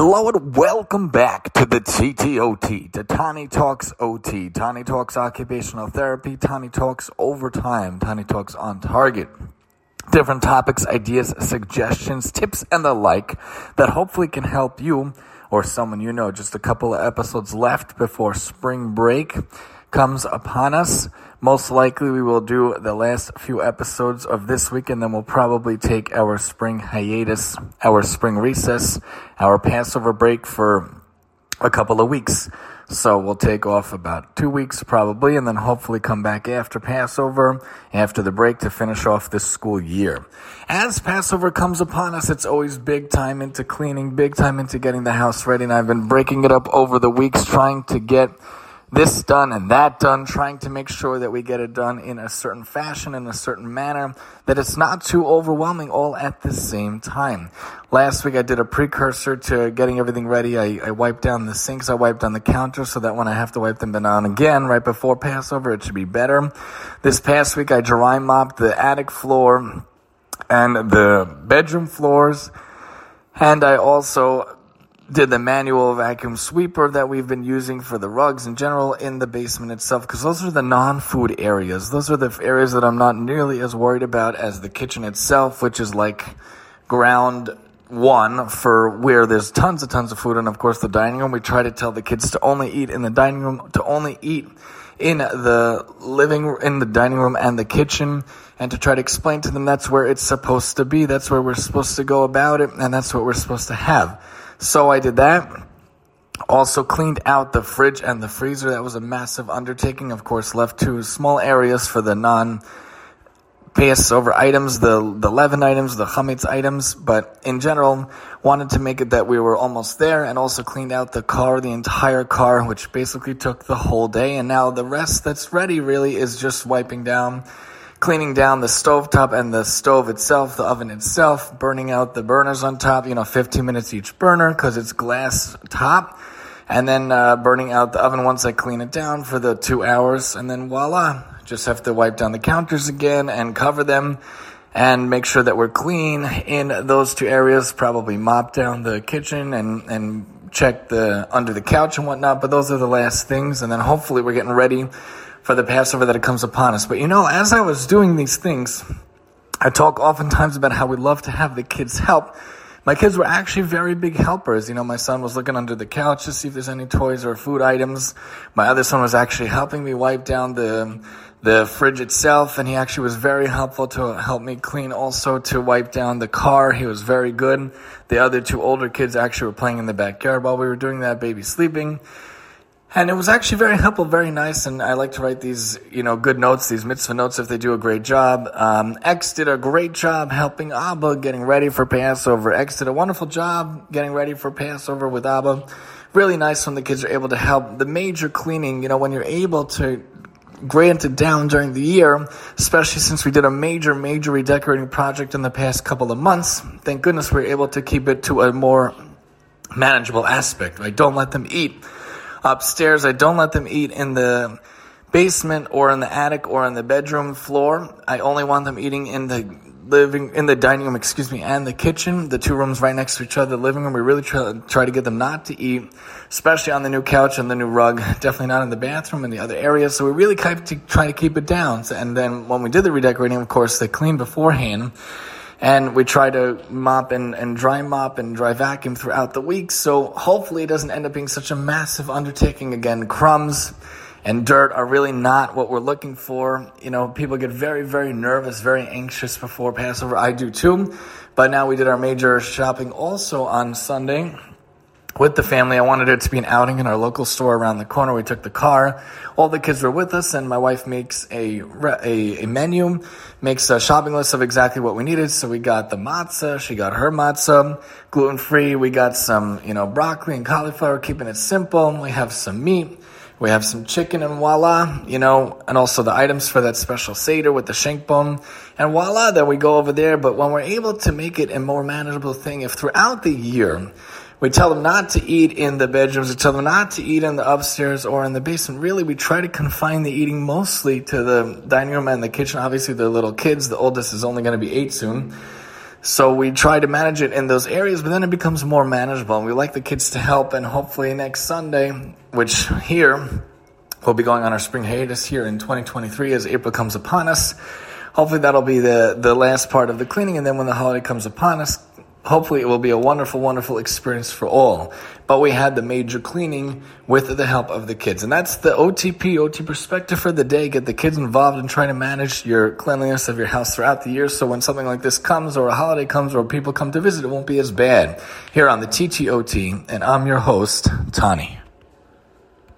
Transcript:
Hello and welcome back to the TTOT, to Tani Talks OT, Tani Talks Occupational Therapy, Tani Talks Overtime, Tani Talks On Target. Different topics, ideas, suggestions, tips, and the like that hopefully can help you or someone you know. Just a couple of episodes left before spring break comes upon us. Most likely we will do the last few episodes of this week and then we'll probably take our spring hiatus, our spring recess, our Passover break for a couple of weeks. So we'll take off about two weeks probably and then hopefully come back after Passover, after the break to finish off this school year. As Passover comes upon us, it's always big time into cleaning, big time into getting the house ready and I've been breaking it up over the weeks trying to get this done and that done, trying to make sure that we get it done in a certain fashion, in a certain manner, that it's not too overwhelming all at the same time. Last week I did a precursor to getting everything ready. I, I wiped down the sinks, I wiped down the counter so that when I have to wipe them down again right before Passover, it should be better. This past week I dry mopped the attic floor and the bedroom floors. And I also did the manual vacuum sweeper that we've been using for the rugs in general in the basement itself because those are the non-food areas. Those are the areas that I'm not nearly as worried about as the kitchen itself, which is like ground one for where there's tons and tons of food and of course the dining room. We try to tell the kids to only eat in the dining room, to only eat in the living in the dining room and the kitchen and to try to explain to them that's where it's supposed to be. That's where we're supposed to go about it and that's what we're supposed to have. So I did that. Also cleaned out the fridge and the freezer. That was a massive undertaking. Of course, left two small areas for the non Passover items, the the leaven items, the chametz items, but in general, wanted to make it that we were almost there, and also cleaned out the car, the entire car, which basically took the whole day. And now the rest that's ready really is just wiping down cleaning down the stovetop and the stove itself, the oven itself, burning out the burners on top, you know, 15 minutes each burner because it's glass top. And then uh, burning out the oven once I clean it down for the two hours. And then voila, just have to wipe down the counters again and cover them and make sure that we're clean in those two areas. Probably mop down the kitchen and, and check the under the couch and whatnot. But those are the last things. And then hopefully we're getting ready for the Passover that it comes upon us. But you know, as I was doing these things, I talk oftentimes about how we love to have the kids help. My kids were actually very big helpers. You know, my son was looking under the couch to see if there's any toys or food items. My other son was actually helping me wipe down the the fridge itself, and he actually was very helpful to help me clean also to wipe down the car. He was very good. The other two older kids actually were playing in the backyard while we were doing that, baby sleeping. And it was actually very helpful, very nice, and I like to write these, you know, good notes, these mitzvah notes if they do a great job. Um, X did a great job helping Abba getting ready for Passover. X did a wonderful job getting ready for Passover with Abba. Really nice when the kids are able to help. The major cleaning, you know, when you're able to grant it down during the year, especially since we did a major, major redecorating project in the past couple of months. Thank goodness we are able to keep it to a more manageable aspect, right? Don't let them eat upstairs. I don't let them eat in the basement or in the attic or in the bedroom floor. I only want them eating in the living in the dining room, excuse me, and the kitchen. The two rooms right next to each other. The living room. We really try, try to get them not to eat, especially on the new couch and the new rug. Definitely not in the bathroom and the other areas. So we really to try to keep it down. And then when we did the redecorating, of course, they cleaned beforehand and we try to mop and, and dry mop and dry vacuum throughout the week. So hopefully it doesn't end up being such a massive undertaking again. Crumbs and dirt are really not what we're looking for. You know, people get very, very nervous, very anxious before Passover. I do too. But now we did our major shopping also on Sunday with the family. I wanted it to be an outing in our local store around the corner. We took the car. All the kids were with us, and my wife makes a, a, a menu, makes a shopping list of exactly what we needed. So we got the matzah. She got her matzah, gluten free. We got some, you know, broccoli and cauliflower, keeping it simple. We have some meat. We have some chicken and voila, you know, and also the items for that special Seder with the shank bone. And voila, then we go over there. But when we're able to make it a more manageable thing, if throughout the year, we tell them not to eat in the bedrooms. We tell them not to eat in the upstairs or in the basement. Really, we try to confine the eating mostly to the dining room and the kitchen. Obviously, they're little kids. The oldest is only going to be eight soon. So we try to manage it in those areas, but then it becomes more manageable. And we like the kids to help. And hopefully next Sunday, which here we'll be going on our spring hiatus here in 2023 as April comes upon us. Hopefully that'll be the, the last part of the cleaning. And then when the holiday comes upon us, hopefully it will be a wonderful, wonderful experience for all. But we had the major cleaning with the help of the kids. And that's the OTP, OT perspective for the day. Get the kids involved in trying to manage your cleanliness of your house throughout the year. So when something like this comes or a holiday comes or people come to visit, it won't be as bad. Here on the TTOT, and I'm your host, Tani.